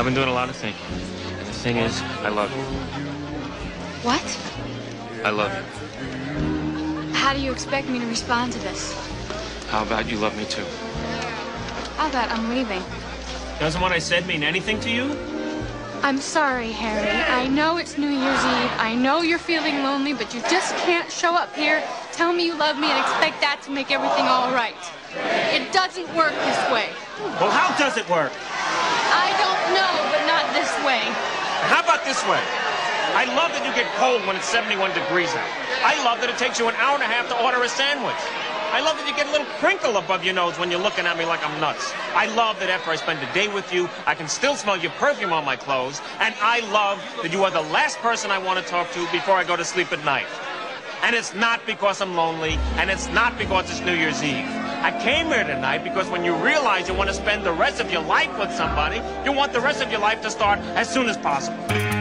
I've been doing a lot of thinking. And the thing is, I love you. What? I love you. How do you expect me to respond to this? How about you love me too? How about I'm leaving? Doesn't what I said mean anything to you? I'm sorry, Harry. I know it's New Year's Eve. I know you're feeling lonely, but you just can't show up here, tell me you love me, and expect that to make everything all right. It doesn't work this way. Well, how does it work? I don't know, but not this way. How about this way? I love that you get cold when it's 71 degrees out. I love that it takes you an hour and a half to order a sandwich. I love that you get a little crinkle above your nose when you're looking at me like I'm nuts. I love that after I spend a day with you, I can still smell your perfume on my clothes. And I love that you are the last person I want to talk to before I go to sleep at night. And it's not because I'm lonely, and it's not because it's New Year's Eve. I came here tonight because when you realize you want to spend the rest of your life with somebody, you want the rest of your life to start as soon as possible.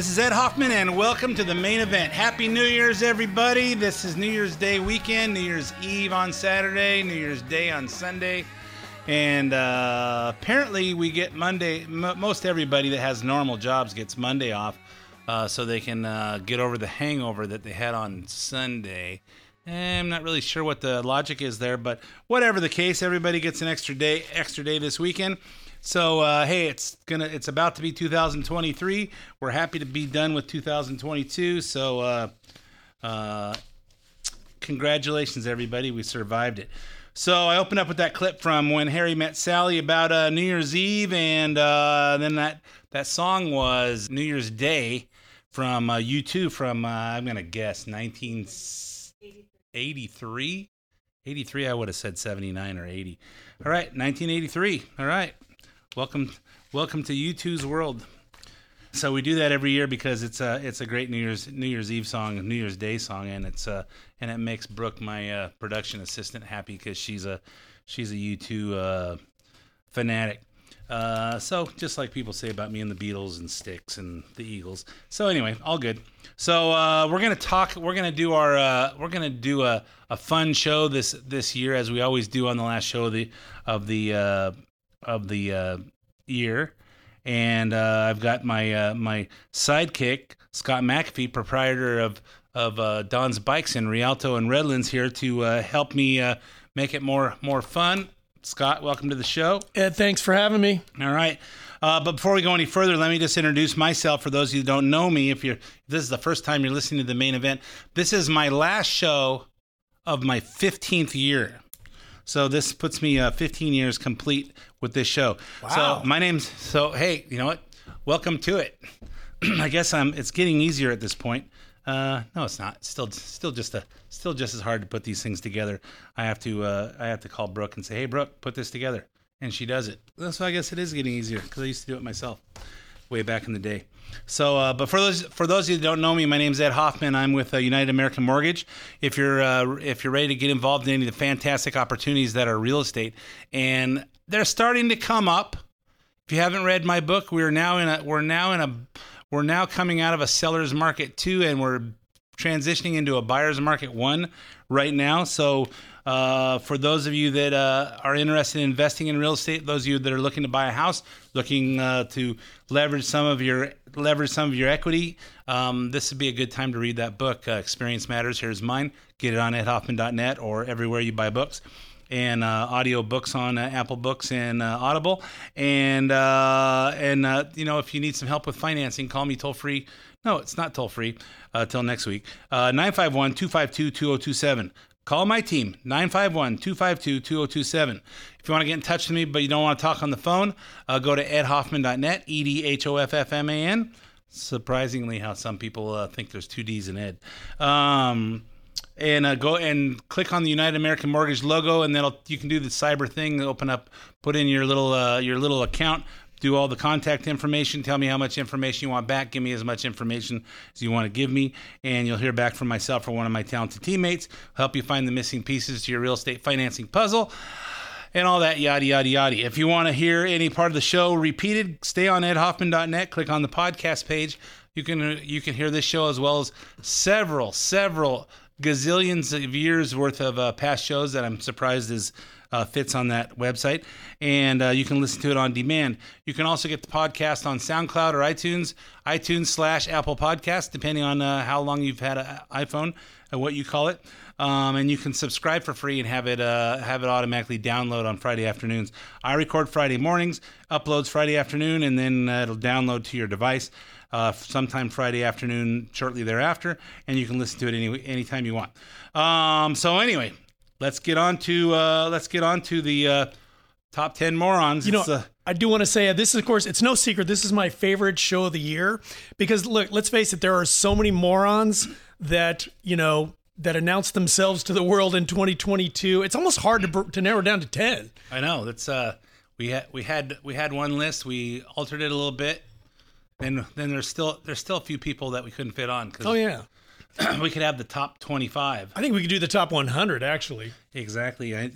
This is Ed Hoffman, and welcome to the main event. Happy New Year's, everybody. This is New Year's Day weekend, New Year's Eve on Saturday, New Year's Day on Sunday. And uh, apparently, we get Monday, m- most everybody that has normal jobs gets Monday off uh, so they can uh, get over the hangover that they had on Sunday. Eh, I'm not really sure what the logic is there, but whatever the case, everybody gets an extra day, extra day this weekend. So uh, hey, it's gonna, it's about to be 2023. We're happy to be done with 2022. So uh, uh, congratulations, everybody, we survived it. So I opened up with that clip from when Harry met Sally about uh, New Year's Eve, and uh, then that that song was New Year's Day from uh, U2 from uh, I'm gonna guess 1983. 83, I would have said 79 or 80. All right, 1983. All right, welcome, welcome to U2's world. So we do that every year because it's a it's a great New Year's New Year's Eve song, New Year's Day song, and it's uh and it makes Brooke, my uh, production assistant, happy because she's a she's a U2 uh, fanatic. Uh, so just like people say about me and the Beatles and Styx and the Eagles. So anyway, all good. So uh, we're gonna talk. We're gonna do our. Uh, we're gonna do a, a fun show this this year, as we always do on the last show of the of the uh, of the uh, year. And uh, I've got my uh, my sidekick Scott McAfee, proprietor of of uh, Don's Bikes in Rialto and Redlands, here to uh, help me uh, make it more more fun. Scott, welcome to the show. Ed, thanks for having me. All right. Uh, but before we go any further, let me just introduce myself for those of you who don't know me. If you're if this is the first time you're listening to the main event, this is my last show of my 15th year. So this puts me uh, 15 years complete with this show. Wow. So my name's so hey, you know what? Welcome to it. I guess I'm. It's getting easier at this point. Uh, no, it's not. Still, still just a, still just as hard to put these things together. I have to, uh, I have to call Brooke and say, "Hey, Brooke, put this together," and she does it. That's So I guess it is getting easier because I used to do it myself way back in the day. So, uh, but for those for those of you that don't know me, my name's Ed Hoffman. I'm with uh, United American Mortgage. If you're uh, if you're ready to get involved in any of the fantastic opportunities that are real estate, and they're starting to come up. If you haven't read my book, we're now in a we're now in a we're now coming out of a seller's market two, and we're transitioning into a buyer's market one right now. So, uh, for those of you that uh, are interested in investing in real estate, those of you that are looking to buy a house, looking uh, to leverage some of your leverage some of your equity, um, this would be a good time to read that book, uh, Experience Matters. Here's mine. Get it on edhoffman.net or everywhere you buy books and uh, audio books on uh, Apple Books and Audible. And and you know, if you need some help with financing, call me toll free. No, it's not toll free. Uh, till next week. 951 252 2027. Call my team 951 252 2027. If you want to get in touch with me, but you don't want to talk on the phone, uh, go to edhoffman.net, E D H O F F M A N. Surprisingly, how some people uh, think there's two D's in Ed. Um, and uh, go and click on the United American Mortgage logo, and then you can do the cyber thing. Open up, put in your little uh, your little account, do all the contact information. Tell me how much information you want back. Give me as much information as you want to give me, and you'll hear back from myself or one of my talented teammates. Help you find the missing pieces to your real estate financing puzzle. And all that yada yada yada. If you want to hear any part of the show repeated, stay on edhoffman.net. Click on the podcast page. You can you can hear this show as well as several several gazillions of years worth of uh, past shows that I'm surprised is uh, fits on that website, and uh, you can listen to it on demand. You can also get the podcast on SoundCloud or iTunes, iTunes slash Apple Podcast, depending on uh, how long you've had an iPhone and what you call it. Um, and you can subscribe for free and have it uh, have it automatically download on Friday afternoons. I record Friday mornings, uploads Friday afternoon, and then uh, it'll download to your device uh, sometime Friday afternoon, shortly thereafter, and you can listen to it any anytime you want. Um, so anyway, let's get on to uh, let's get on to the uh, top ten morons. You know, uh, I do want to say uh, this is, of course, it's no secret. This is my favorite show of the year because, look, let's face it, there are so many morons that you know that announce themselves to the world in 2022. It's almost hard to to narrow down to ten. I know that's uh, we had we had we had one list. We altered it a little bit. And then there's still there's still a few people that we couldn't fit on because Oh yeah, we could have the top 25. I think we could do the top 100 actually. Exactly. I,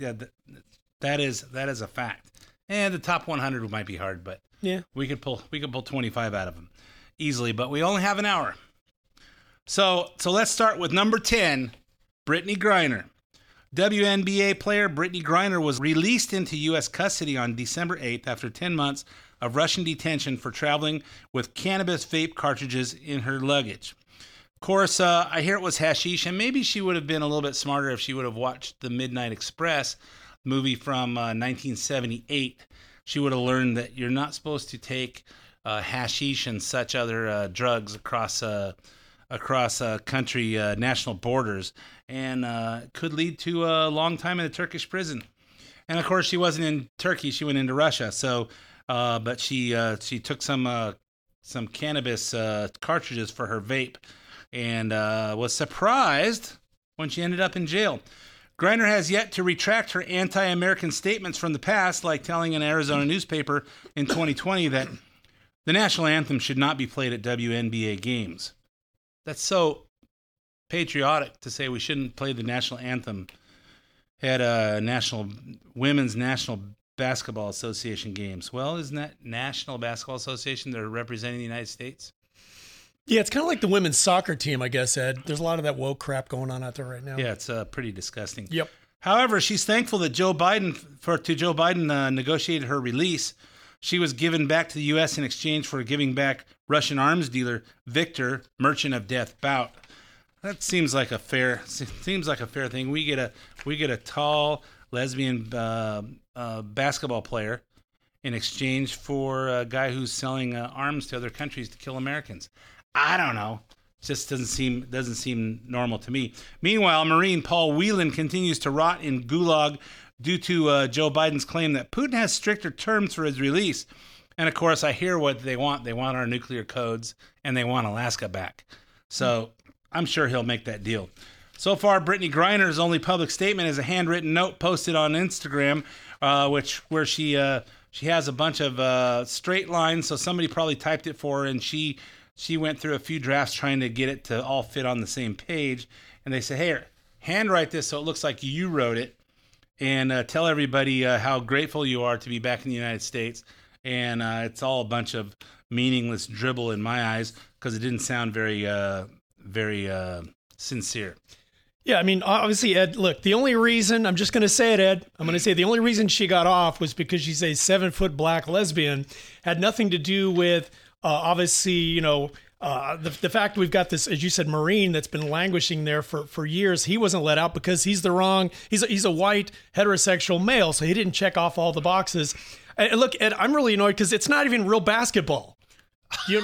that is that is a fact. And the top 100 might be hard, but Yeah. we could pull we could pull 25 out of them easily. But we only have an hour, so so let's start with number 10, Brittney Griner. WNBA player Brittney Griner was released into U.S. custody on December 8th after 10 months of Russian detention for traveling with cannabis vape cartridges in her luggage. Course, uh, I hear it was hashish, and maybe she would have been a little bit smarter if she would have watched the Midnight Express movie from uh, 1978. She would have learned that you're not supposed to take uh, hashish and such other uh, drugs across uh, across uh, country national borders, and could lead to a long time in a Turkish prison. And of course, she wasn't in Turkey; she went into Russia. So, but she she took some some cannabis cartridges for her vape, and uh, was surprised when she ended up in jail. Griner has yet to retract her anti-American statements from the past, like telling an Arizona newspaper in 2020 that the national anthem should not be played at WNBA games. That's so patriotic to say we shouldn't play the national anthem at a national women's national basketball association games. Well, isn't that National Basketball Association? They're representing the United States. Yeah, it's kind of like the women's soccer team, I guess. Ed, there's a lot of that woke crap going on out there right now. Yeah, it's uh, pretty disgusting. Yep. However, she's thankful that Joe Biden for to Joe Biden uh, negotiated her release. She was given back to the U.S. in exchange for giving back Russian arms dealer Viktor, merchant of death, Bout. That seems like a fair seems like a fair thing. We get a we get a tall lesbian uh, uh, basketball player in exchange for a guy who's selling uh, arms to other countries to kill Americans. I don't know. Just doesn't seem doesn't seem normal to me. Meanwhile, Marine Paul Whelan continues to rot in gulag due to uh, Joe Biden's claim that Putin has stricter terms for his release. And of course, I hear what they want. They want our nuclear codes and they want Alaska back. So I'm sure he'll make that deal. So far, Brittney Griner's only public statement is a handwritten note posted on Instagram, uh, which where she uh, she has a bunch of uh, straight lines. So somebody probably typed it for her, and she she went through a few drafts trying to get it to all fit on the same page. And they said, "Hey, handwrite this so it looks like you wrote it, and uh, tell everybody uh, how grateful you are to be back in the United States." And uh, it's all a bunch of meaningless dribble in my eyes because it didn't sound very uh, very uh, sincere. Yeah, I mean, obviously, Ed, look, the only reason, I'm just going to say it, Ed, I'm going to say the only reason she got off was because she's a seven foot black lesbian, had nothing to do with, uh, obviously, you know, uh, the, the fact we've got this, as you said, Marine that's been languishing there for, for years. He wasn't let out because he's the wrong, he's a, he's a white heterosexual male, so he didn't check off all the boxes. And look, Ed, I'm really annoyed because it's not even real basketball. You,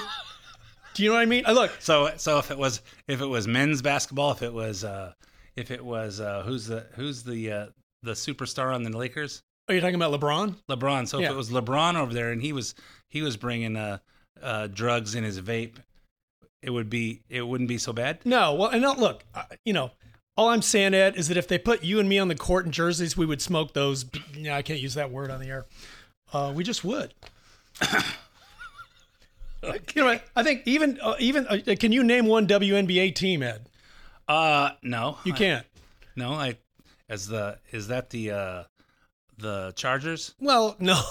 do you know what I mean? Uh, Look, So so if it was if it was men's basketball, if it was uh if it was uh who's the who's the uh the superstar on the Lakers? are you talking about LeBron? LeBron. So Yeah. if it was LeBron over there and he was he was bringing uh uh drugs in his vape, it would be it wouldn't be so bad. No, well, and look, uh, you know, all I'm saying, Ed, is that if they put you and me on the court in jerseys, we would smoke those. Yeah, I can't use that word on the air. Uh, we just would. you know. I think even uh, even uh, can you name one WNBA team, Ed? Uh no. You can't. no, I as the is that the uh the Chargers? Well, no,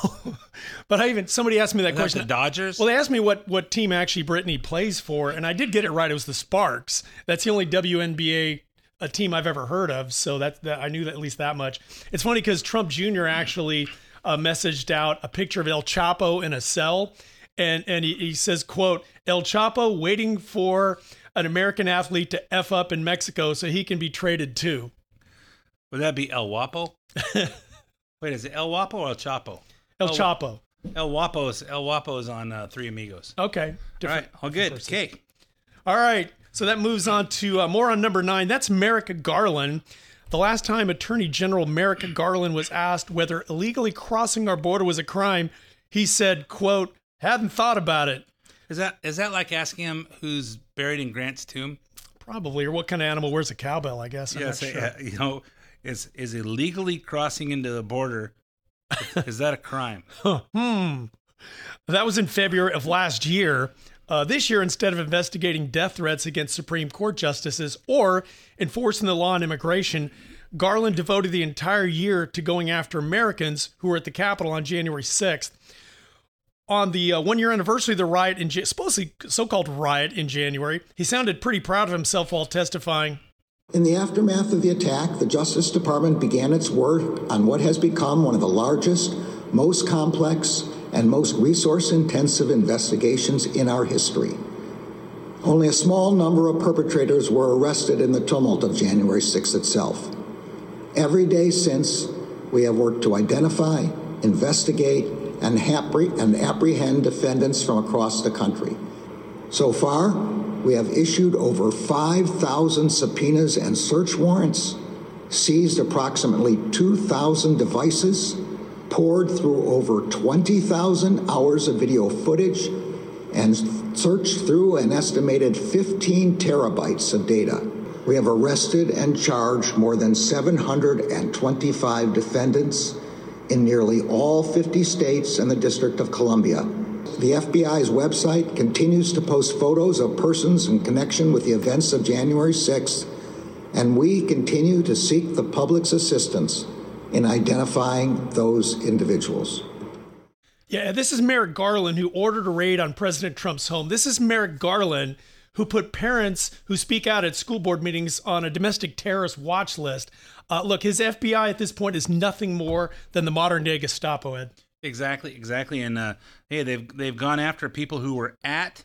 but I even somebody asked me that Is that question. the Dodgers? Well, they asked me what what team actually Brittney plays for, and I did get it right. It was the Sparks. That's the only WNBA a team I've ever heard of. So that, that I knew that at least that much. It's funny because Trump Jr. actually uh, messaged out a picture of El Chapo in a cell, and and he, he says, "quote El Chapo waiting for an American athlete to f up in Mexico so he can be traded too." Would that be El Guapo? Wait, is it El Guapo or El Chapo? El Oh, Chapo. El Guapo is El Guapo is on uh, Three Amigos. Okay. all right. All good. Person. Okay. All right. So that moves on to uh, more on number nine. That's Merrick Garland. The last time Attorney General Merrick Garland was asked whether illegally crossing our border was a crime, he said, quote, hadn't thought about it. Is that is that like asking him who's buried in Grant's tomb? Probably. Or what kind of animal wears a cowbell, I guess. I'm Yeah, not say, sure. uh, you know, is is illegally crossing into the border? Is that a crime? hmm. That was in February of last year. Uh, this year, instead of investigating death threats against Supreme Court justices or enforcing the law on immigration, Garland devoted the entire year to going after Americans who were at the Capitol on January 6th. On the uh, one year anniversary of the riot, in supposedly so called riot in January, he sounded pretty proud of himself while testifying. In the aftermath of the attack, the Justice Department began its work on what has become one of the largest, most complex, and most resource intensive investigations in our history. Only a small number of perpetrators were arrested in the tumult of January 6th itself. Every day since, we have worked to identify, investigate, and apprehend defendants from across the country. So far, we have issued over 5,000 subpoenas and search warrants, seized approximately 2,000 devices, poured through over 20,000 hours of video footage, and searched through an estimated 15 terabytes of data. We have arrested and charged more than 725 defendants in nearly all 50 states and the District of Columbia. The FBI's website continues to post photos of persons in connection with the events of January 6th, and we continue to seek the public's assistance in identifying those individuals. Yeah, this is Merrick Garland who ordered a raid on President Trump's home. This is Merrick Garland who put parents who speak out at school board meetings on a domestic terrorist watch list. Uh, look, his FBI at this point is nothing more than the modern day Gestapo, Ed. Exactly, exactly. And uh, hey, they've they've gone after people who were at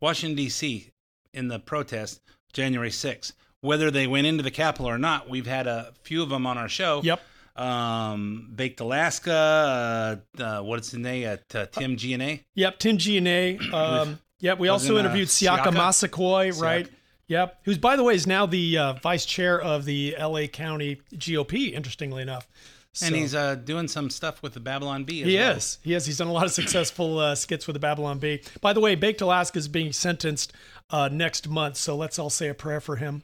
Washington D.C. in the protest January 6th. Whether they went into the Capitol or not, we've had a few of them on our show. Yep. Um, Baked Alaska. Uh, uh, what's his name? At uh, Tim G and Yep, Tim G&A. Um, yep, we also Wasn't, uh, interviewed Siaka Siaka? Massaquoi, right? Siaka. Yep, who's, by the way, is now the uh, vice chair of the LA County GOP, interestingly enough. And So- he's uh, doing some stuff with the Babylon Bee. As He well. is. He is. He's done a lot of successful uh, skits with the Babylon Bee. By the way, Baked Alaska is being sentenced uh, next month, so let's all say a prayer for him.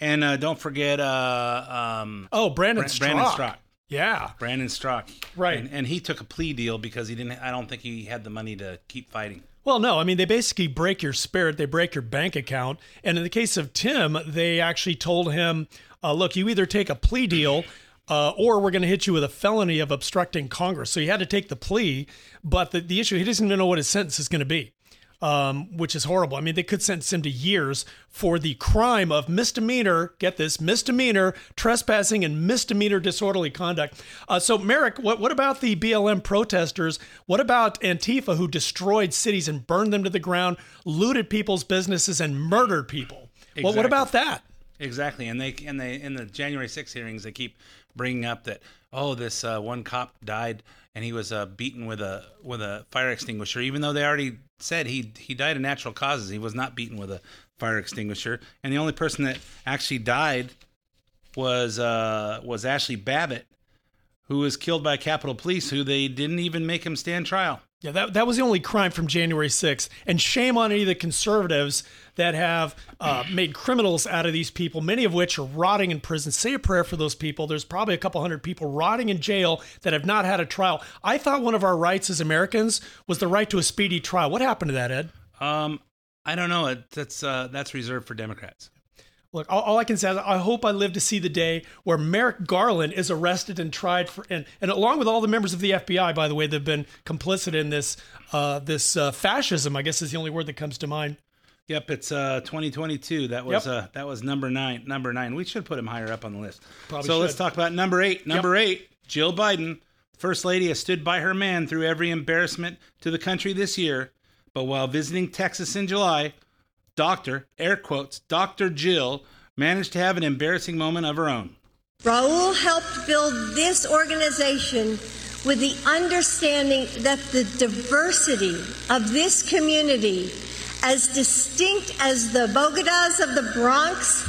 And uh, don't forget uh, um, Oh, Brandon Bra-. Brandon Straka. Yeah. Brandon Straka. Right. And, and he took a plea deal because he didn't. I don't think he had the money to keep fighting. Well, no, I mean, they basically break your spirit, they break your bank account. And in the case of Tim, they actually told him, uh, look, you either take a plea deal uh, or we're going to hit you with a felony of obstructing Congress. So he had to take the plea, but the, the issue, he doesn't even know what his sentence is going to be. um, which is horrible. I mean, they could sentence him to years for the crime of misdemeanor. Get this: misdemeanor trespassing and misdemeanor disorderly conduct. Uh, so, Merrick, what what about the BLM protesters? What about Antifa, who destroyed cities and burned them to the ground, looted people's businesses, and murdered people? Well, what about that? Exactly, and they and they in the January 6 hearings they keep bringing up that oh this uh, one cop died and he was uh, beaten with a with a fire extinguisher, even though they already said he he died of natural causes. He was not beaten with a fire extinguisher, and the only person that actually died was uh, was Ashley Babbitt, who was killed by Capitol Police, who they didn't even make him stand trial. Yeah, that, that was the only crime from January 6th. And shame on any of the conservatives that have uh, made criminals out of these people, many of which are rotting in prison. Say a prayer for those people. There's probably a couple hundred people rotting in jail that have not had a trial. I thought one of our rights as Americans was the right to a speedy trial. What happened to that, Ed? Um, I don't know. That's uh, that's reserved for Democrats. Look, all, all I can say is I hope I live to see the day where Merrick Garland is arrested and tried for, and, and along with all the members of the FBI, by the way, they've been complicit in this uh, this uh, fascism. I guess is the only word that comes to mind. Yep, it's uh 2022. That was Yep. uh that was number nine. Number nine. We should put him higher up on the list. Probably so let's talk about number eight. Number eight, Jill Biden, first lady, has stood by her man through every embarrassment to the country this year. But while visiting Texas in July, Doctor air quotes Doctor Jill managed to have an embarrassing moment of her own. Raul helped build this organization with the understanding that the diversity of this community, as distinct as the Bogotas of the Bronx,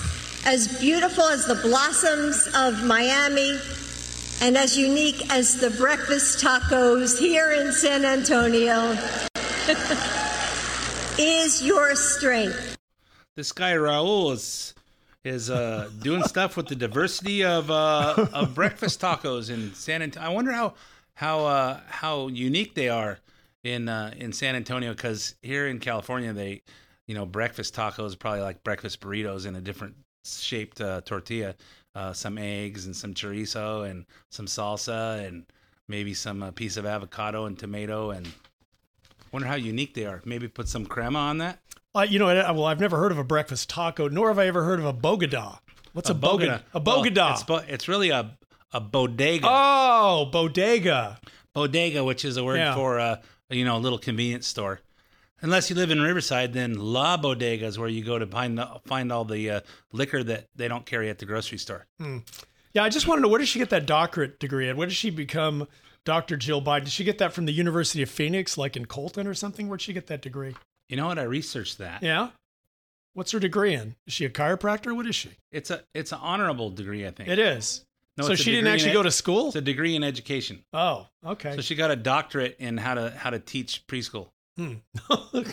as beautiful as the blossoms of Miami, and as unique as the breakfast tacos here in San Antonio, is your strength. This guy Raul is is uh, doing stuff with the diversity of uh, of breakfast tacos in San Antonio. I wonder how how uh, how unique they are in uh, in San Antonio because here in California they you know breakfast tacos are probably like breakfast burritos in a different shaped uh, tortilla, uh, some eggs and some chorizo and some salsa and maybe some uh, piece of avocado and tomato and wonder how unique they are. Maybe put some crema on that. Uh, you know, well, I've never heard of a breakfast taco, nor have I ever heard of a bogada. What's a, bogada? A Well, it's, bo- it's really a a bodega. oh, bodega. Bodega, which is a word Yeah. for uh, you know a little convenience store. Unless you live in Riverside, then La Bodega is where you go to find find all the uh, liquor that they don't carry at the grocery store. Yeah, I just want to know where did she get that doctorate degree at? Where did she become Dr. Jill Biden? Did she get that from the University of Phoenix, like in Colton or something? Where'd she get that degree? You know what? I researched that. Yeah. What's her degree in? Is she a chiropractor? What is she? It's a it's an honorable degree, I think. It is. No, so she didn't actually ed- go to school? It's a degree in education. Oh, okay. So she got a doctorate in how to how to teach preschool. Hmm. well,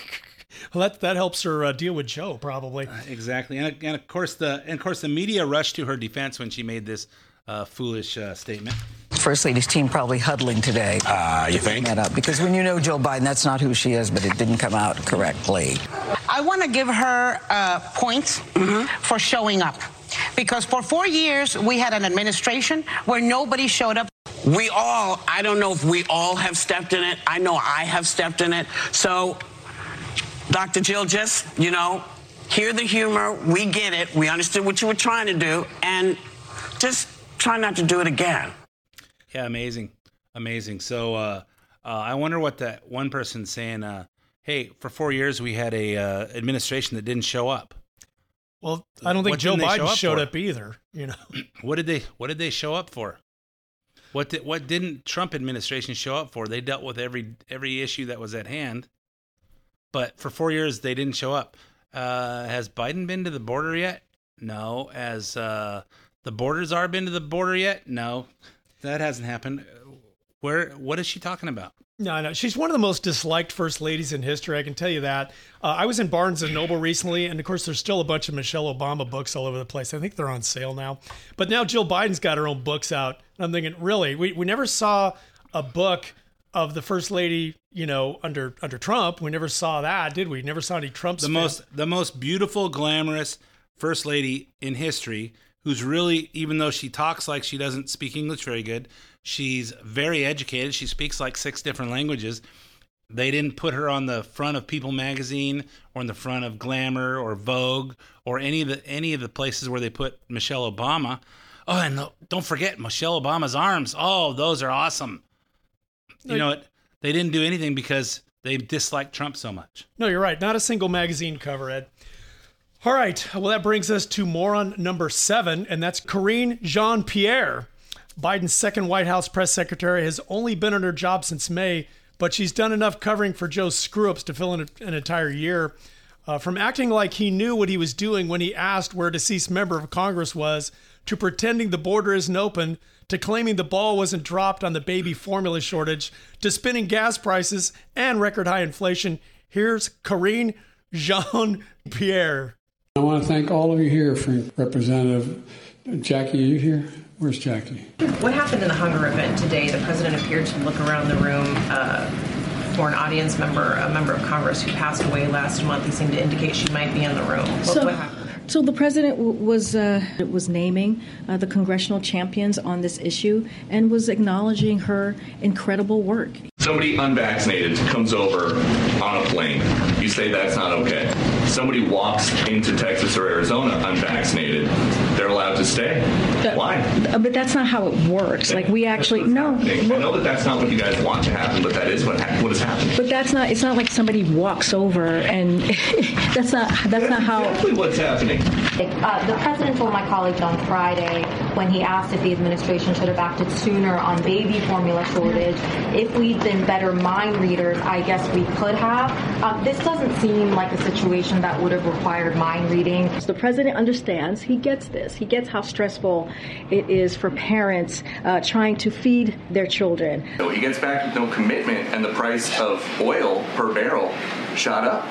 that that helps her uh, deal with Joe probably. Exactly, and, and of course the and of course the media rushed to her defense when she made this uh, foolish uh, statement. First Lady's team probably huddling today. Uh, you think? That up because when you know Joe Biden, that's not who she is, but it didn't come out correctly. I want to give her uh, points for showing up. Because for four years, we had an administration where nobody showed up. We all, I don't know if we all have stepped in it. I know I have stepped in it. So, Dr. Jill, just, you know, hear the humor. We get it. We understood what you were trying to do. And just try not to do it again. Yeah, amazing, amazing. So uh, uh, I wonder what that one person's saying. Uh, hey, for four years we had a uh, administration that didn't show up. Well, I don't think What Joe didn't show Biden up showed for? up either. You know, What did they What did they show up for? What did What didn't Trump administration show up for? They dealt with every every issue that was at hand, but for four years they didn't show up. Uh, has Biden been to the border yet? No. Has uh, the border czar been to the border yet? No, that hasn't happened. Where? What is she talking about? No, no, she's one of the most disliked first ladies in history. I can tell you that. Uh, I was in Barnes and Noble recently, and of course, there's still a bunch of Michelle Obama books all over the place. I think they're on sale now. But now Jill Biden's got her own books out. And I'm thinking, really, we, we never saw a book of the first lady, you know, under under Trump. We never saw that, did we? Never saw any Trump. the most the most beautiful, glamorous first lady in history, who's really, even though she talks like she doesn't speak English very good, she's very educated. She speaks like six different languages. They didn't put her on the front of People magazine or in the front of Glamour or Vogue or any of the any of the places where they put Michelle Obama. Oh, and no- don't forget Michelle Obama's arms. Oh, those are awesome. You know what? They didn't do anything because they dislike Trump so much. No, you're right. Not a single magazine cover, Ed. All right. Well, that brings us to moron number seven, and that's Karine Jean Pierre. Biden's second White House press secretary has only been in her job since May, but she's done enough covering for Joe's screw ups to fill in an entire year. Uh, from acting like he knew what he was doing when he asked where a deceased member of Congress was, to pretending the border isn't open, to claiming the ball wasn't dropped on the baby formula shortage, to spinning gas prices and record high inflation. Here's Karine Jean Pierre. I want to thank all of you here for Representative Jackie. Are you here? Where's Jackie? What happened in the hunger event today? The president appeared to look around the room uh, for an audience member, a member of Congress who passed away last month. He seemed to indicate she might be in the room. What, So- what happened? So the president w- was uh, was naming uh, the congressional champions on this issue and was acknowledging her incredible work. Somebody unvaccinated comes over on a plane. You say that's not okay. Somebody walks into Texas or Arizona unvaccinated. They're allowed to stay. Why? Uh, But that's not how it works. Like we actually no. I know that that's not what you guys want to happen, but that is what ha- what is happening. But that's not. It's not like somebody walks over and that's not. That's not how. Exactly what's happening. Uh, the president told my colleagues on Friday when he asked if the administration should have acted sooner on baby formula shortage, if we'd been better mind readers, I guess we could have. Um, this doesn't seem like a situation that would have required mind reading. The president understands. He gets this. He gets how stressful it is for parents uh, trying to feed their children. So he gets back with no commitment, and the price of oil per barrel shot up.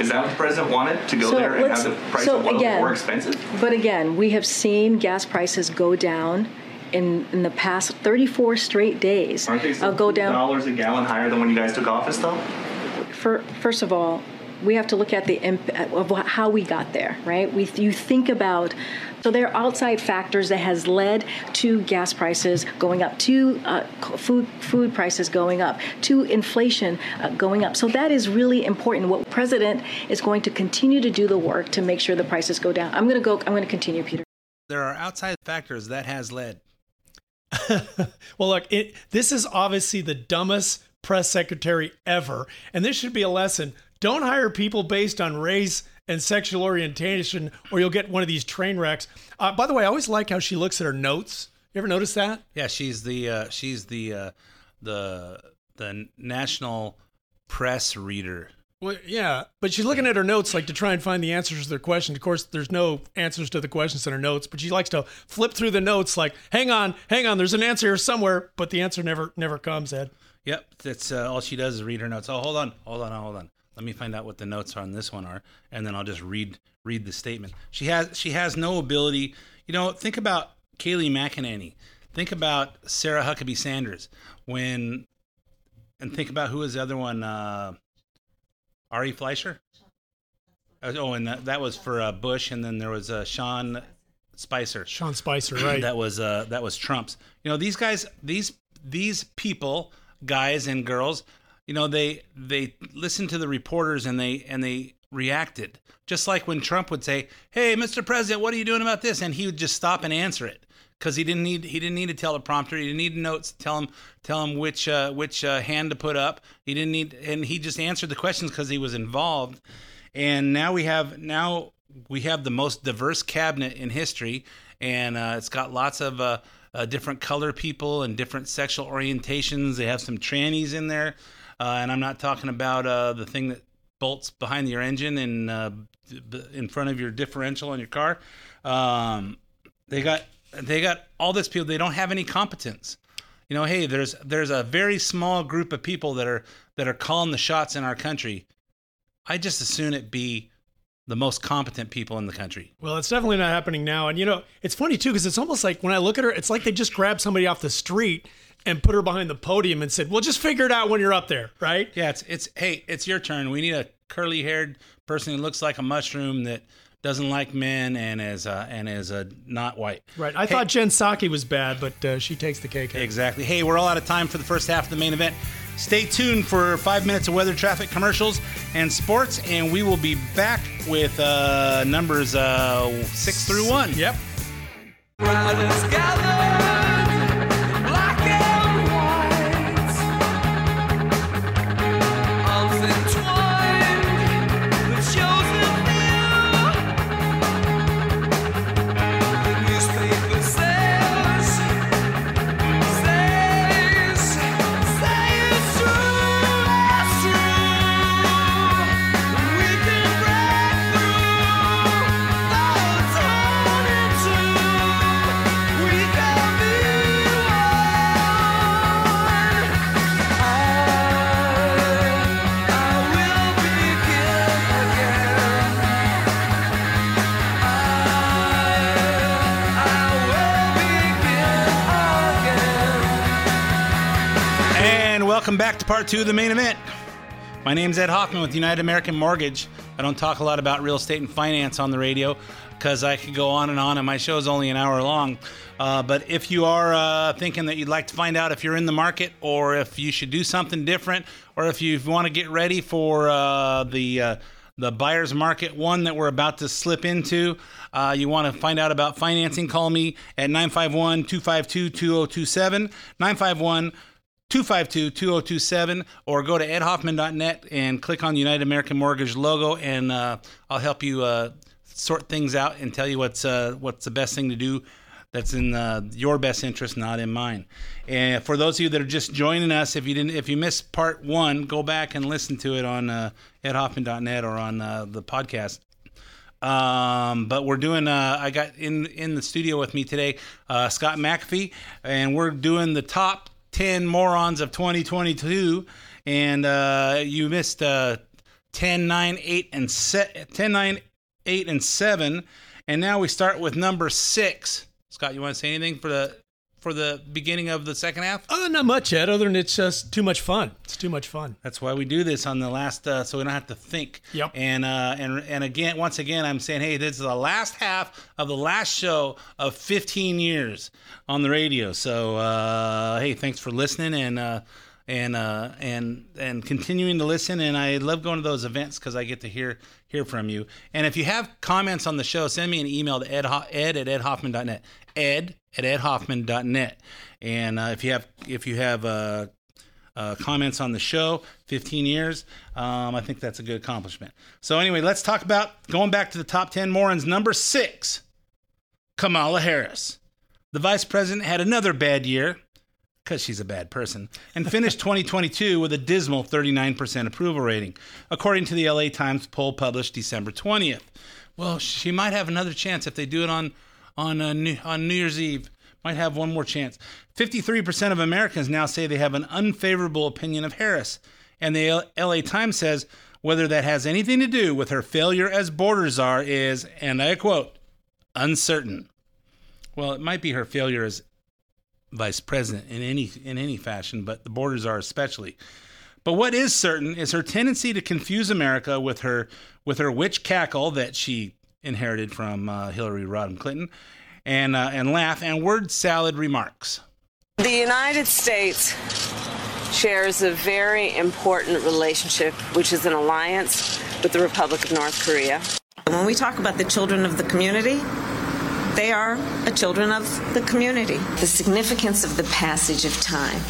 Is that what the president wanted to go So there and have the price so of oil again- more expensive? But again, we have seen gas prices go down in, in the past 34 straight days. Aren't they Uh, still go down. dollars a gallon higher than when you guys took office, though? For, first of all, we have to look at the imp- of how we got there, right? We you think about so there are outside factors that has led to gas prices going up, to uh, food food prices going up, to inflation uh, going up. So that is really important. What president is going to continue to do the work to make sure the prices go down. I'm going to go. I'm going to continue, Peter. There are outside factors that has led. Well, look, it, this is obviously the dumbest press secretary ever. And this should be a lesson. Don't hire people based on race and sexual orientation, or you'll get one of these train wrecks. Uh, by the way, I always like how she looks at her notes. You ever notice that? Yeah, she's the uh, she's the uh, the the national press reader. Well, yeah, but she's looking at her notes like to try and find the answers to their questions. Of course, there's no answers to the questions in her notes, but she likes to flip through the notes like, "Hang on, hang on, there's an answer here somewhere," but the answer never never comes. Ed. Yep, that's uh, all she does is read her notes. Oh, hold on, hold on, hold on. Let me find out what the notes on this one are, and then I'll just read read the statement. She has she has no ability. You know, think about Kayleigh McEnany. Think about Sarah Huckabee Sanders. When and think about who was the other one? Uh, Ari Fleischer. Uh, Oh, and that, that was for uh, Bush, and then there was uh, Sean Spicer. Sean Spicer, right? that was uh, that was Trump's. You know, these guys, these these people, guys and girls, you know, they they listened to the reporters and they and they reacted. Just like when Trump would say, "Hey, Mr. President, what are you doing about this?" and he would just stop and answer it because he didn't need he didn't need a teleprompter. He didn't need notes to tell him tell him which uh, which uh, hand to put up. He didn't need and he just answered the questions because he was involved. And now we have now we have the most diverse cabinet in history, and uh, it's got lots of uh, uh, different color people and different sexual orientations. They have some trannies in there, uh, and I'm not talking about uh, the thing that bolts behind your engine and uh, in front of your differential on your car. Um, they got they got all this people. They don't have any competence. You know, hey, there's there's a very small group of people that are that are calling the shots in our country. I just assume it be the most competent people in the country. Well, it's definitely not happening now. And you know, it's funny too because it's almost like when I look at her, it's like they just grabbed somebody off the street and put her behind the podium and said, "Well, just figure it out when you're up there, right?" Yeah, it's it's hey, it's your turn. We need a curly-haired person who looks like a mushroom that doesn't like men and is uh, and is uh, not white. Right. I Hey- thought Jen Psaki was bad, but uh, she takes the cake. Exactly. Hey, we're all out of time for the first half of the main event. Stay tuned for five minutes of weather, traffic, commercials, and sports, and we will be back with uh, numbers uh, six through one. Yep. Part two of the main event. My name's Ed Hoffman with United American Mortgage. I don't talk a lot about real estate and finance on the radio because I could go on and on, and my show is only an hour long. Uh, but if you are uh, thinking that you'd like to find out if you're in the market or if you should do something different or if you want to get ready for uh, the uh, the buyer's market one that we're about to slip into, uh, you want to find out about financing, call me at 951 252 2027. 951 252 2027 or go to edhoffman.net and click on United American Mortgage logo and uh, I'll help you uh, sort things out and tell you what's uh, what's the best thing to do that's in uh, your best interest, not in mine. And for those of you that are just joining us, if you didn't, if you missed part one, go back and listen to it on uh, edhoffman.net or on uh, the podcast. Um, but we're doing. Uh, I got in in the studio with me today, uh, Scott McAfee, and we're doing the top ten morons of 2022. And uh, you missed uh, 10, 9, 8, and se- 10, 9, 8, and 7. And now we start with number six. Scott, you want to say anything for the for the beginning of the second half? Uh, not much, Ed, other than it's just too much fun. It's too much fun. That's why we do this on the last, uh, so we don't have to think. Yep. And uh, and and again, once again, I'm saying, hey, this is the last half of the last show of 15 years on the radio. So uh, hey, thanks for listening and. Uh, and uh, and and continuing to listen, and I love going to those events because I get to hear hear from you. And if you have comments on the show, send me an email to ed, Ho- ed at edhoffman.net. Ed at edhoffman.net. And uh, if you have if you have uh, uh, comments on the show, 15 years. Um, I think that's a good accomplishment. So, anyway, let's talk about going back to the top 10 morons. Number six, Kamala Harris. The vice president had another bad year because she's a bad person and finished 2022 with a dismal 39% approval rating, according to the LA Times poll published December 20th. Well, she might have another chance if they do it on on uh, New, on New Year's Eve. Might have one more chance. 53% of Americans now say they have an unfavorable opinion of Harris, and the LA Times says whether that has anything to do with her failure as border czar is, and I quote, uncertain. Well, it might be her failure as vice president in any in any fashion, but the border czar especially. But what is certain is her tendency to confuse America with her with her witch cackle that she inherited from uh, Hillary Rodham Clinton, and uh, and laugh and word salad remarks. The United States shares a very important relationship, which is an alliance with the Republic of North Korea. When we talk about the children of the community, they are the children of the community. The significance of the passage of time.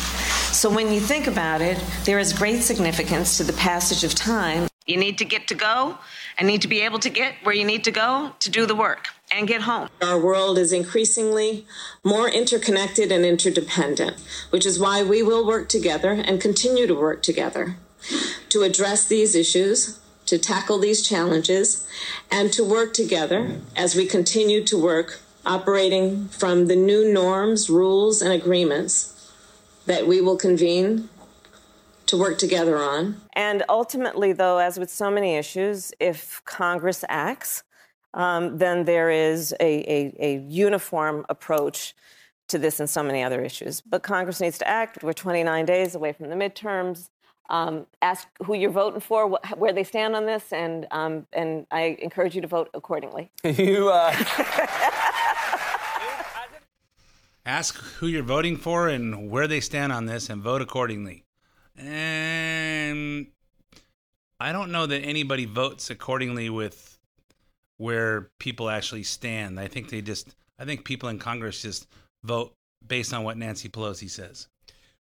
So when you think about it, there is great significance to the passage of time. You need to get to go and need to be able to get where you need to go to do the work and get home. Our world is increasingly more interconnected and interdependent, which is why we will work together and continue to work together to address these issues, to tackle these challenges, and to work together as we continue to work operating from the new norms, rules, and agreements that we will convene to work together on. And ultimately, though, as with so many issues, if Congress acts, um, then there is a, a, a uniform approach to this and so many other issues. But Congress needs to act. We're 29 days away from the midterms. Um, ask who you're voting for, wh- where they stand on this, and um, and I encourage you to vote accordingly. You, uh, Ask who you're voting for and where they stand on this, and vote accordingly. And I don't know that anybody votes accordingly with where people actually stand. I think they just, I think people in Congress just vote based on what Nancy Pelosi says.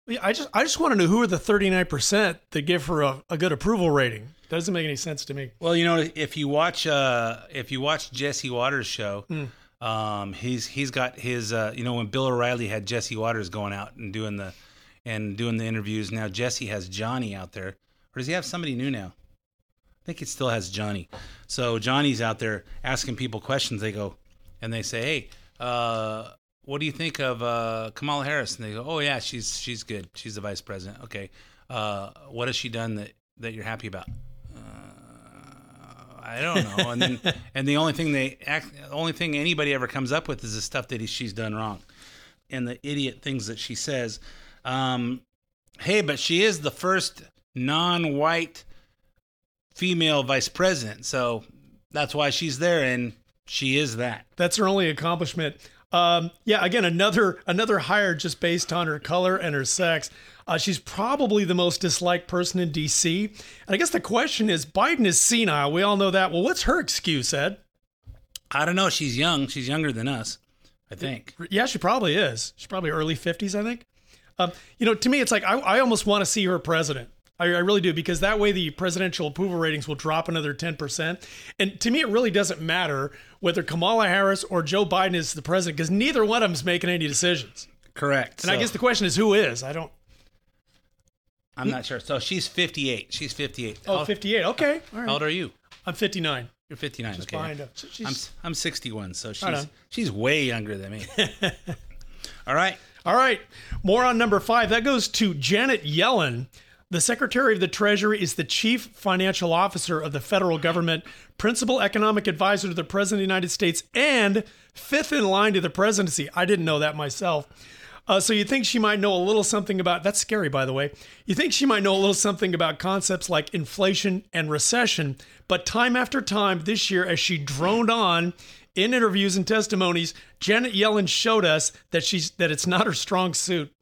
Yeah, I just I just want to know who are the 39% that give her a, a good approval rating. That doesn't make any sense to me. Well, you know, if you watch, uh, if you watch Jesse Watters' show, Mm. um, he's he's got his, uh, you know, when Bill O'Reilly had Jesse Watters going out and doing the and doing the interviews. Now Jesse has Johnny out there, or does he have somebody new now? I think it still has Johnny. So Johnny's out there asking people questions. They go and they say, "Hey, uh, what do you think of uh, Kamala Harris?" And they go, "Oh yeah, she's she's good. She's the vice president. Okay, uh, what has she done that that you're happy about?" Uh, I don't know. And then and the only thing they act, the only thing anybody ever comes up with is the stuff that he, she's done wrong, and the idiot things that she says. Um, hey, but she is the first non-white female vice president, so that's why she's there, and she is that. That's her only accomplishment. Um, yeah, again, another another hire just based on her color and her sex. Uh, she's probably the most disliked person in D.C. And I guess the question is, Biden is senile. We all know that. Well, what's her excuse, Ed? I don't know. She's young. She's younger than us, I think. Yeah, she probably is. She's probably early fifties, I think. Um, you know, to me, it's like I, I almost want to see her president. I, I really do because that way the presidential approval ratings will drop another ten percent. And to me, it really doesn't matter whether Kamala Harris or Joe Biden is the president because neither one of them's making any decisions. Correct. And I guess the question is, who is? I don't. I'm not sure. So she's 58. She's 58. Oh, 58. Okay. All right. How old are you? I'm 59. You're 59. Just okay. behind her. She's- I'm I'm 61, so she's Right she's way younger than me. All right. All right. More on number five. That goes to Janet Yellen. The Secretary of the Treasury is the chief financial officer of the federal government, principal economic advisor to the President of the United States, and fifth in line to the presidency. I didn't know that myself. Uh, so you think she might know a little something about that's scary, by the way. You think she might know a little something about concepts like inflation and recession, but time after time this year, as she droned on in interviews and testimonies, Janet Yellen showed us that she's that it's not her strong suit.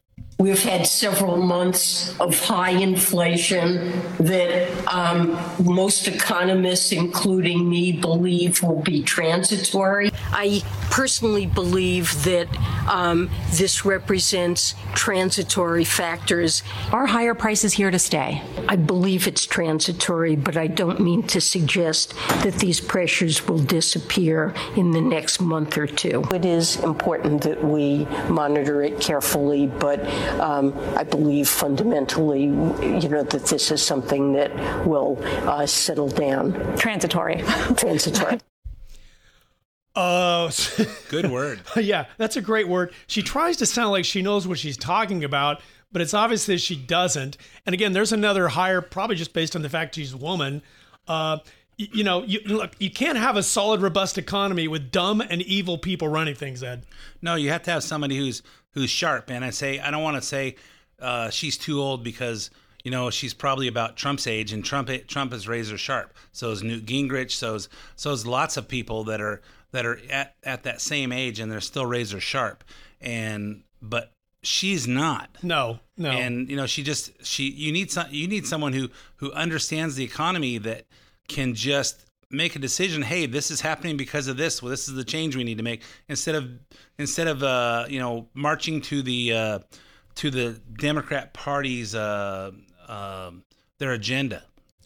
We've had several months of high inflation that um, most economists, including me, believe will be transitory. I personally believe that um, this represents transitory factors. Are higher prices here to stay? I believe it's transitory, but I don't mean to suggest that these pressures will disappear in the next month or two. It is important that we monitor it carefully, but um, I believe fundamentally, you know, that this is something that will uh, settle down. Transitory. Transitory. Uh, Good word. yeah, that's a great word. She tries to sound like she knows what she's talking about, but it's obvious that she doesn't. And again, there's another hire, probably just based on the fact she's a woman. Uh, y- you know, you, look, you can't have a solid, robust economy with dumb and evil people running things, Ed. No, you have to have somebody who's who's sharp. And I say I don't want to say uh, she's too old because you know she's probably about Trump's age, and Trump Trump is razor sharp. So is Newt Gingrich. So is so is lots of people that are that are at at that same age, and they're still razor sharp. And but she's not. No, no. And you know she just she you need some you need someone who who understands the economy that can just make a decision hey this is happening because of this well this is the change we need to make instead of instead of uh you know marching to the uh to the democrat party's uh um their agenda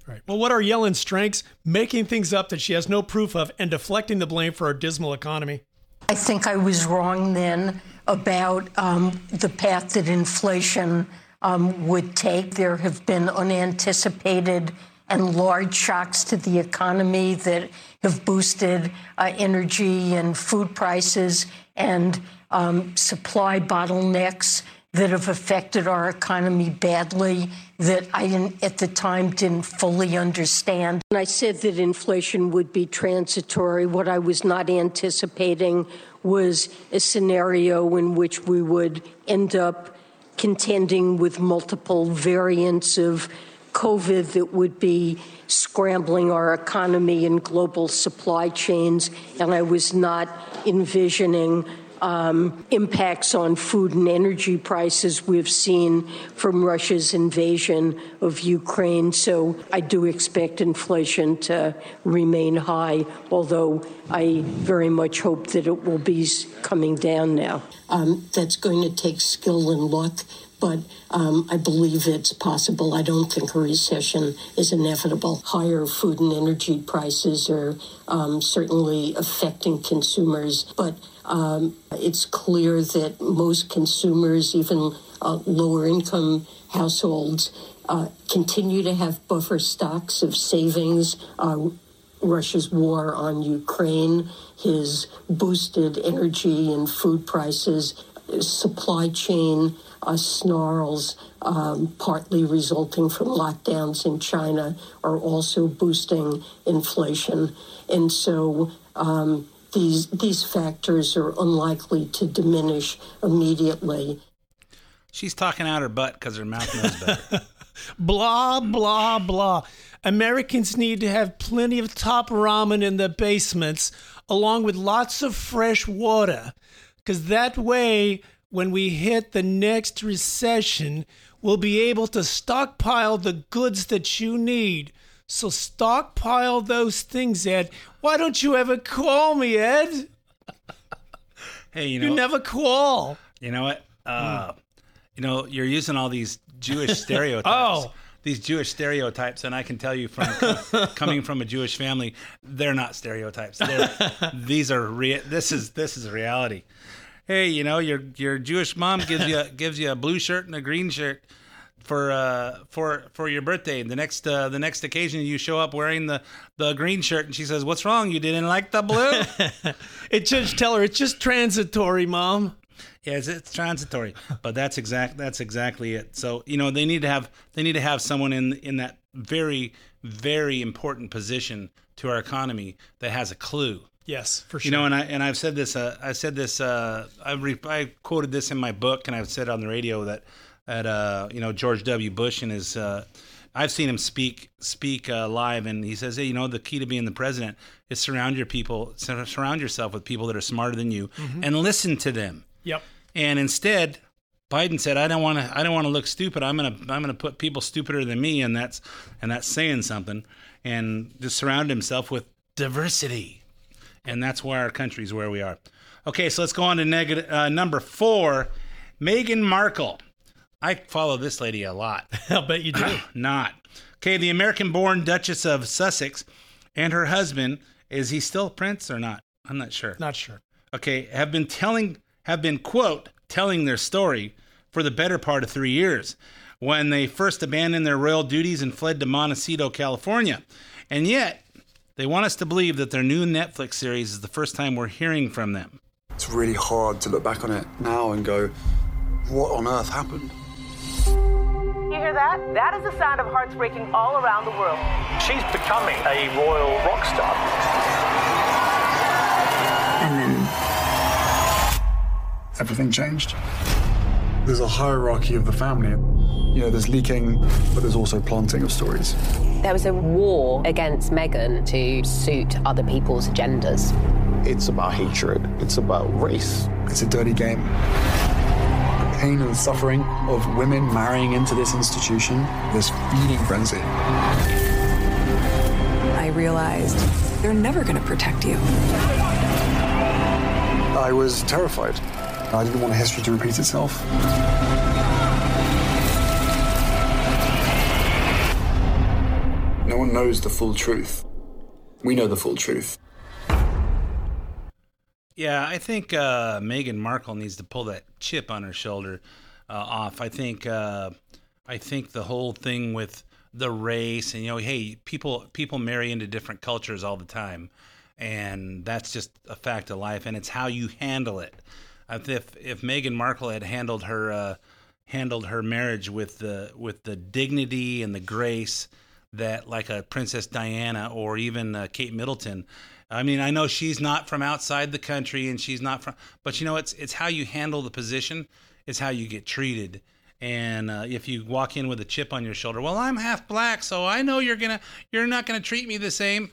Right. Well, what are Yellen's strengths? Making things up that she has no proof of and deflecting the blame for our dismal economy. I think I was wrong then about um, the path that inflation um, would take. There have been unanticipated and large shocks to the economy that have boosted uh, energy and food prices and um, supply bottlenecks that have affected our economy badly that I didn't, at the time didn't fully understand. And I said that inflation would be transitory. What I was not anticipating was a scenario in which we would end up contending with multiple variants of COVID that would be scrambling our economy and global supply chains. And I was not envisioning um, impacts on food and energy prices we've seen from Russia's invasion of Ukraine. So I do expect inflation to remain high, although I very much hope that it will be coming down now. Um, that's going to take skill and luck but um, I believe it's possible. I don't think a recession is inevitable. Higher food and energy prices are um, certainly affecting consumers, but um, it's clear that most consumers, even uh, lower income households, uh, continue to have buffer stocks of savings. Uh, Russia's war on Ukraine, his boosted energy and food prices, supply chain uh, snarls, um, partly resulting from lockdowns in China, are also boosting inflation. And so um, these, these factors are unlikely to diminish immediately. She's talking out her butt because her mouth knows better. blah, blah, blah. Americans need to have plenty of top ramen in their basements, along with lots of fresh water, because that way when we hit the next recession, we'll be able to stockpile the goods that you need. So stockpile those things, Ed. Why don't you ever call me, Ed? hey, you know, you never call. You know what? Uh, mm. You know, you're using all these Jewish stereotypes. oh. These Jewish stereotypes, and I can tell you from coming from a Jewish family, they're not stereotypes. They're, these are rea- this is this is reality hey, you know, your your Jewish mom gives you gives you a blue shirt and a green shirt for uh for for your birthday. And the next uh the next occasion you show up wearing the the green shirt and she says what's wrong? You didn't like the blue? It just tell her it's just transitory mom. Yeah it's, it's transitory but that's exact that's exactly it. So you know they need to have they need to have someone in in that very very important position to our economy that has a clue Yes, for sure. You know, and I and I've said this. Uh, I said this. Uh, I re- I quoted this in my book, and I've said on the radio that that uh, you know George W. Bush and his. Uh, I've seen him speak speak uh, live, and he says, "Hey, you know, the key to being the president is surround your people, surround yourself with people that are smarter than you, mm-hmm. and listen to them." Yep. And instead, Biden said, "I don't want to. I don't want to look stupid. I'm gonna. I'm gonna put people stupider than me, and that's and that's saying something." And just surround himself with diversity and that's why our country is where we are. Okay, so let's go on to negative uh, number four, Meghan Markle. I follow this lady a lot. I'll bet you do. Not. Okay, the American-born Duchess of Sussex and her husband is he still prince or not? I'm not sure. Not sure. Okay, have been telling have been quote telling their story for the better part of three years when they first abandoned their royal duties and fled to Montecito, California. And yet, they want us to believe that their new Netflix series is the first time we're hearing from them. It's really hard to look back on it now and go, what on earth happened? You hear that? That is the sound of hearts breaking all around the world. She's becoming a royal rock star. And then everything changed. There's a hierarchy of the family. You know, there's leaking, but there's also planting of stories. There was a war against Meghan to suit other people's agendas. It's about hatred, it's about race. It's a dirty game. The pain and suffering of women marrying into this institution, this feeding frenzy. I realized they're never going to protect you. I was terrified. I didn't want history to repeat itself. No one knows the full truth. We know the full truth. Yeah, I think uh, Meghan Markle needs to pull that chip on her shoulder uh, off. I think uh, I think the whole thing with the race and you know, hey, people people marry into different cultures all the time, and that's just a fact of life, and it's how you handle it if if Meghan Markle had handled her uh, handled her marriage with the with the dignity and the grace that like a Princess Diana or even uh, Kate Middleton. I mean, I know she's not from outside the country and she's not from, but you know, it's it's how you handle the position, is how you get treated. And uh, if you walk in with a chip on your shoulder, well, I'm half black, so I know you're gonna you're not gonna treat me the same.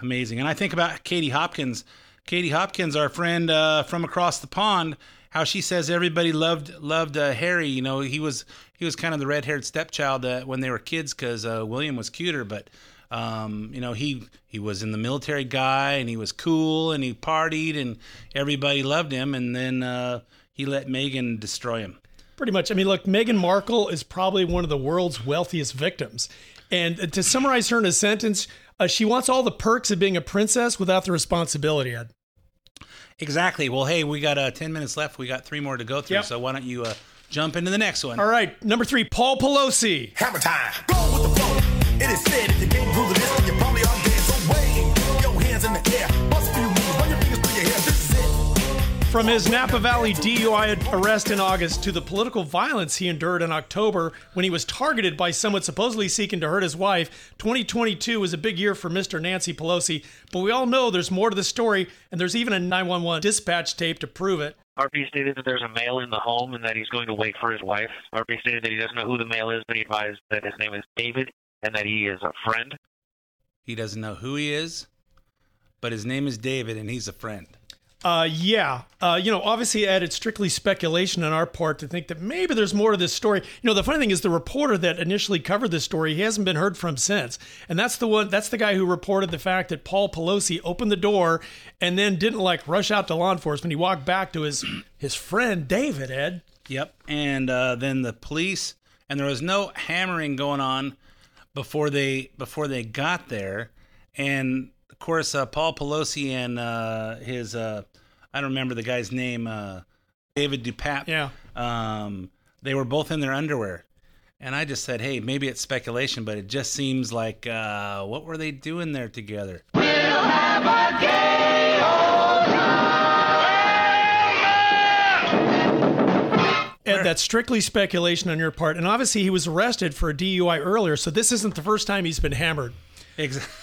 Amazing. And I think about Katie Hopkins Katie Hopkins, our friend uh, from across the pond, how she says everybody loved loved uh, Harry. You know, he was he was kind of the red haired stepchild uh, when they were kids because uh, William was cuter, but. Um, you know, he he was in the military guy, and he was cool, and he partied, and everybody loved him. And then uh, he let Meghan destroy him. Pretty much. I mean, look, Meghan Markle is probably one of the world's wealthiest victims. And to summarize her in a sentence, uh, she wants all the perks of being a princess without the responsibility, Ed. Exactly. Well, hey, we got uh, 10 minutes left. We got three more to go through. Yep. So why don't you uh, jump into the next one? All right, number three, Paul Pelosi. Hammer time. Go with the flow. It is said if you can't rule the you probably are From his Napa Valley DUI arrest in August to the political violence he endured in October when he was targeted by someone supposedly seeking to hurt his wife, 2022 was a big year for Mr. Nancy Pelosi. But we all know there's more to the story, and there's even a 911 dispatch tape to prove it. RP stated that there's a male in the home and that he's going to wait for his wife. RP stated that he doesn't know who the male is, but he advised that his name is David and that he is a friend. He doesn't know who he is, but his name is David, and he's a friend. Uh, yeah. Uh, you know, obviously, Ed, it's strictly speculation on our part to think that maybe there's more to this story. You know, the funny thing is, the reporter that initially covered this story, he hasn't been heard from since. And that's the one, that's the guy who reported the fact that Paul Pelosi opened the door and then didn't like rush out to law enforcement. He walked back to his, his friend, David, Ed. Yep. And uh, then the police, and there was no hammering going on before they before they got there. And of course, uh, Paul Pelosi and uh, his uh, I don't remember the guy's name, uh, David DePape. Yeah. Um, they were both in their underwear. And I just said, hey, maybe it's speculation, but it just seems like, uh, what were they doing there together? Ed, that's strictly speculation on your part. And obviously, he was arrested for a DUI earlier, so this isn't the first time he's been hammered. Exactly.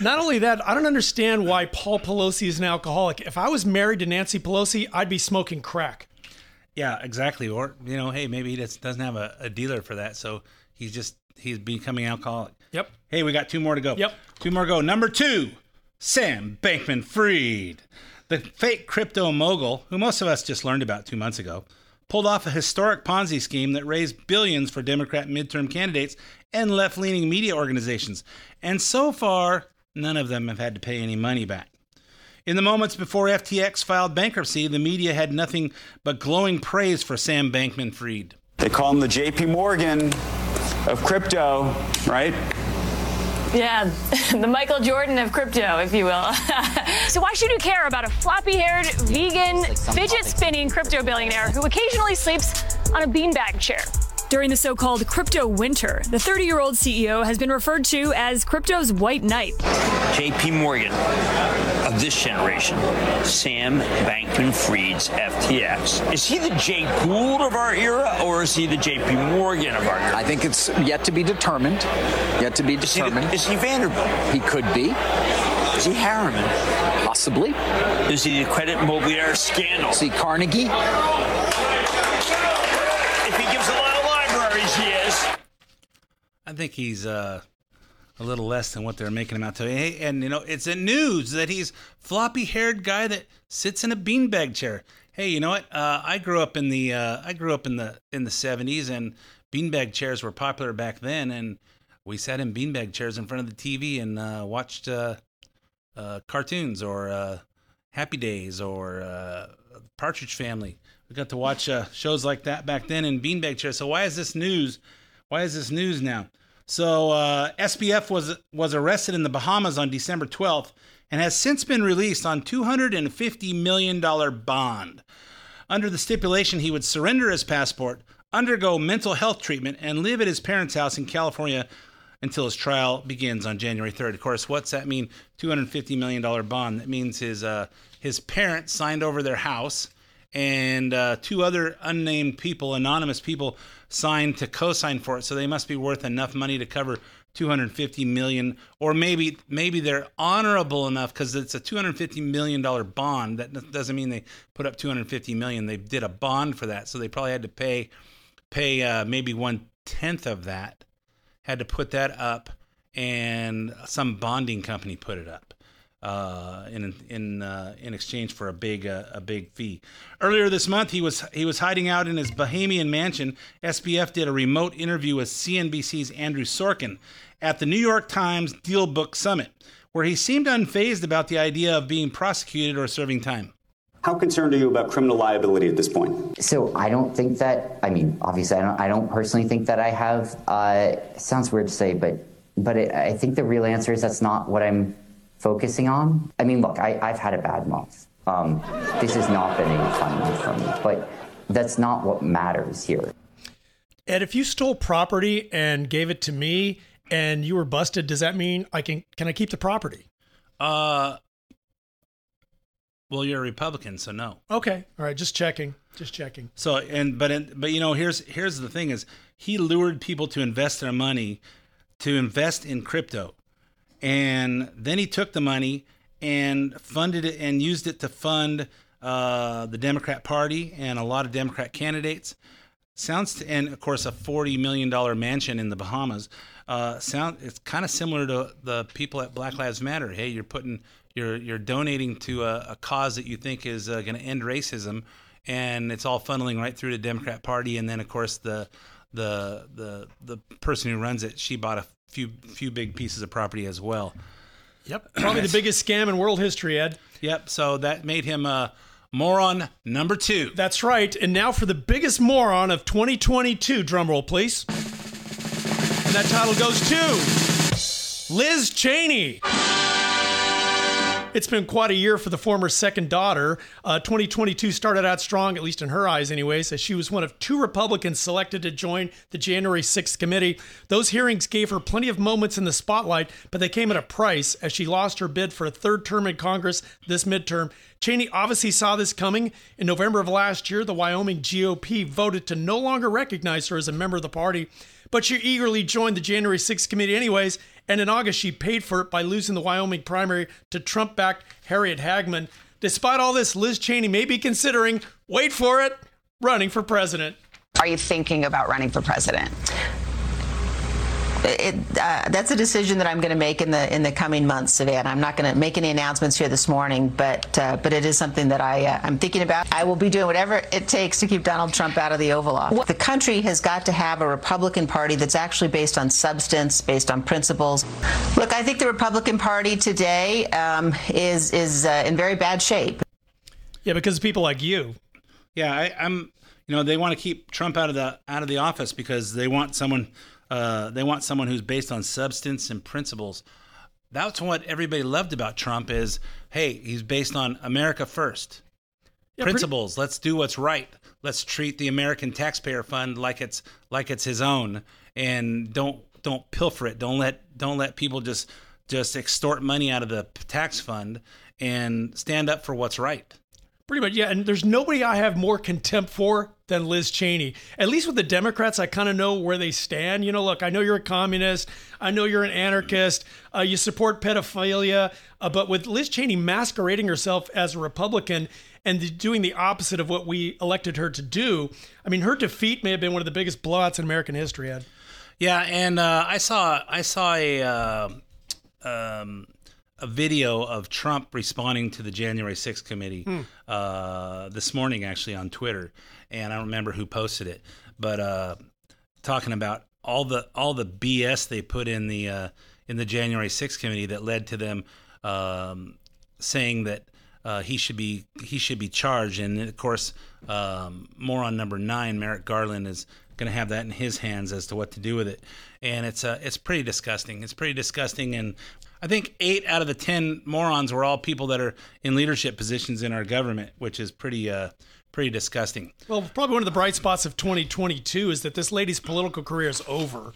Not only that, I don't understand why Paul Pelosi is an alcoholic. If I was married to Nancy Pelosi, I'd be smoking crack. Yeah, exactly. Or you know, hey, maybe he just doesn't have a, a dealer for that, so he's just he's becoming alcoholic. Yep. Hey, we got two more to go. Yep. Two more to go. Number two, Sam Bankman Fried, the fake crypto mogul who most of us just learned about two months ago, pulled off a historic Ponzi scheme that raised billions for Democrat midterm candidates and left leaning media organizations. And so far, none of them have had to pay any money back. In the moments before FTX filed bankruptcy, the media had nothing but glowing praise for Sam Bankman Fried. They call him the JP Morgan of crypto, right? Yeah, the Michael Jordan of crypto, if you will. so, why should you care about a floppy haired, vegan, fidget spinning crypto billionaire who occasionally sleeps on a beanbag chair? During the so called crypto winter, the 30 year old CEO has been referred to as crypto's white knight. JP Morgan of this generation, Sam Bankman Fried's FTX. Is he the Jay Gould of our era or is he the JP Morgan of our era? I think it's yet to be determined. Yet to be Is he, determined. the, is he Vanderbilt? He could be. Is he Harriman? Possibly. Is he the credit mobilier scandal? Is he Carnegie. I think he's uh, a little less than what they're making him out to be. And you know, it's in news that he's floppy-haired guy that sits in a beanbag chair. Hey, you know what? Uh, I grew up in the uh, I grew up in the in the '70s, and beanbag chairs were popular back then. And we sat in beanbag chairs in front of the TV and uh, watched uh, uh, cartoons or uh, Happy Days or Partridge Family. We got to watch shows like that back then in beanbag chairs. So why is this news? Why is this news now? So uh, SBF was was arrested in the Bahamas on December 12th and has since been released on 250 million dollar bond. Under the stipulation, he would surrender his passport, undergo mental health treatment, and live at his parents' house in California until his trial begins on January 3rd. Of course, what's that mean? 250 million dollar bond. That means his uh, his parents signed over their house, and uh, two other unnamed people, anonymous people, signed to co-sign for it. So they must be worth enough money to cover 250 million, or maybe maybe they're honorable enough because it's a 250 million dollar bond. That doesn't mean they put up 250 million. They did a bond for that, so they probably had to pay pay uh, maybe one tenth of that. Had to put that up, and some bonding company put it up. Uh, in in uh, in exchange for a big uh, a big fee. Earlier this month, he was he was hiding out in his Bahamian mansion. SBF did a remote interview with CNBC's Andrew Sorkin at the New York Times DealBook Summit, where he seemed unfazed about the idea of being prosecuted or serving time. How concerned are you about criminal liability at this point? So I don't think that. I mean, obviously, I don't. I don't personally think that I have. Uh, sounds weird to say, but but it, I think the real answer is that's not what I'm focusing on. I mean, look, I, I've had a bad month. Um, this has not been a fun month for me, but that's not what matters here. Ed, if you stole property and gave it to me and you were busted, does that mean I can can I keep the property? Uh, well, you're a Republican, so no. Okay, all right, just checking, just checking. So and but in, but you know here's here's the thing is he lured people to invest their money to invest in crypto, and then he took the money and funded it and used it to fund uh, the Democrat Party and a lot of Democrat candidates. Sounds to, and of course a forty million dollar mansion in the Bahamas. Uh, sound it's kind of similar to the people at Black Lives Matter. Hey, you're putting you're you're donating to a, a cause that you think is uh, going to end racism, and it's all funneling right through the Democrat Party. And then of course the the the the person who runs it, she bought a few few big pieces of property as well. Yep, probably the biggest scam in world history, Ed. Yep. So that made him uh, moron number two. That's right. And now for the biggest moron of 2022. Drumroll, please. And that title goes to Liz Cheney. It's been quite a year for the former second daughter. Uh, 2022 started out strong, at least in her eyes, anyways, as she was one of two Republicans selected to join the January 6th committee. Those hearings gave her plenty of moments in the spotlight, but they came at a price as she lost her bid for a third term in Congress this midterm. Cheney obviously saw this coming. In November of last year, the Wyoming GOP voted to no longer recognize her as a member of the party, but she eagerly joined the January 6th committee anyways. And in August, she paid for it by losing the Wyoming primary to Trump backed Harriet Hageman. Despite all this, Liz Cheney may be considering, wait for it, running for president. Are you thinking about running for president? It, uh, that's a decision that I'm going to make in the in the coming months, Savannah. I'm not going to make any announcements here this morning, but uh, but it is something that I uh, I'm thinking about. I will be doing whatever it takes to keep Donald Trump out of the Oval Office. The country has got to have a Republican Party that's actually based on substance, based on principles. Look, I think the Republican Party today um, is is uh, in very bad shape. Yeah, because people like you. Yeah, I, I'm. You know, they want to keep Trump out of the out of the office because they want someone. Uh, they want someone who's based on substance and principles. That's what everybody loved about Trump is, hey, he's based on America first. Yeah, pretty- principles. Let's do what's right. Let's treat the American taxpayer fund like it's like it's his own, and don't don't pilfer it. Don't let don't let people just just extort money out of the tax fund and stand up for what's right. Pretty much, yeah. And there's nobody I have more contempt for than Liz Cheney. At least with the Democrats, I kind of know where they stand. You know, look, I know you're a communist. I know you're an anarchist. Uh, you support pedophilia. Uh, but with Liz Cheney masquerading herself as a Republican and doing the opposite of what we elected her to do, I mean, her defeat may have been one of the biggest blowouts in American history, Ed. Yeah, and uh, I saw I saw a uh, um, a video of Trump responding to the January 6th committee Hmm. uh, this morning, actually on Twitter, and I don't remember who posted it, but uh, talking about all the all the BS they put in the uh, in the January 6th committee that led to them um, saying that uh, he should be he should be charged, and of course, um, more on number nine, Merrick Garland is going to have that in his hands as to what to do with it, and it's uh, it's pretty disgusting. It's pretty disgusting, and I think eight out of the ten morons were all people that are in leadership positions in our government, which is pretty uh, pretty disgusting. Well, probably one of the bright spots of 2022 is that this lady's political career is over.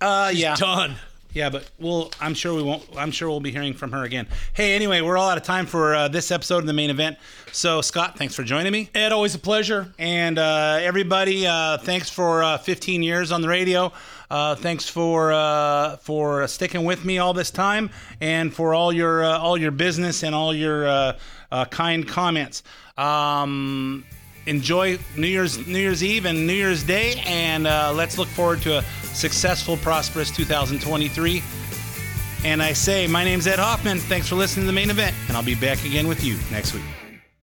Uh, She's yeah, done. Yeah, but we'll. I'm sure we won't. I'm sure we'll be hearing from her again. Hey, anyway, we're all out of time for uh, this episode of the main event. So, Scott, thanks for joining me. Ed, always a pleasure. And uh, everybody, uh, thanks for uh, 15 years on the radio. Uh, thanks for uh, for sticking with me all this time, and for all your uh, all your business and all your uh, uh, kind comments. Um, enjoy New Year's New Year's Eve and New Year's Day, and uh, let's look forward to a successful, prosperous 2023. And I say, my name's Ed Hoffman. Thanks for listening to the main event, and I'll be back again with you next week.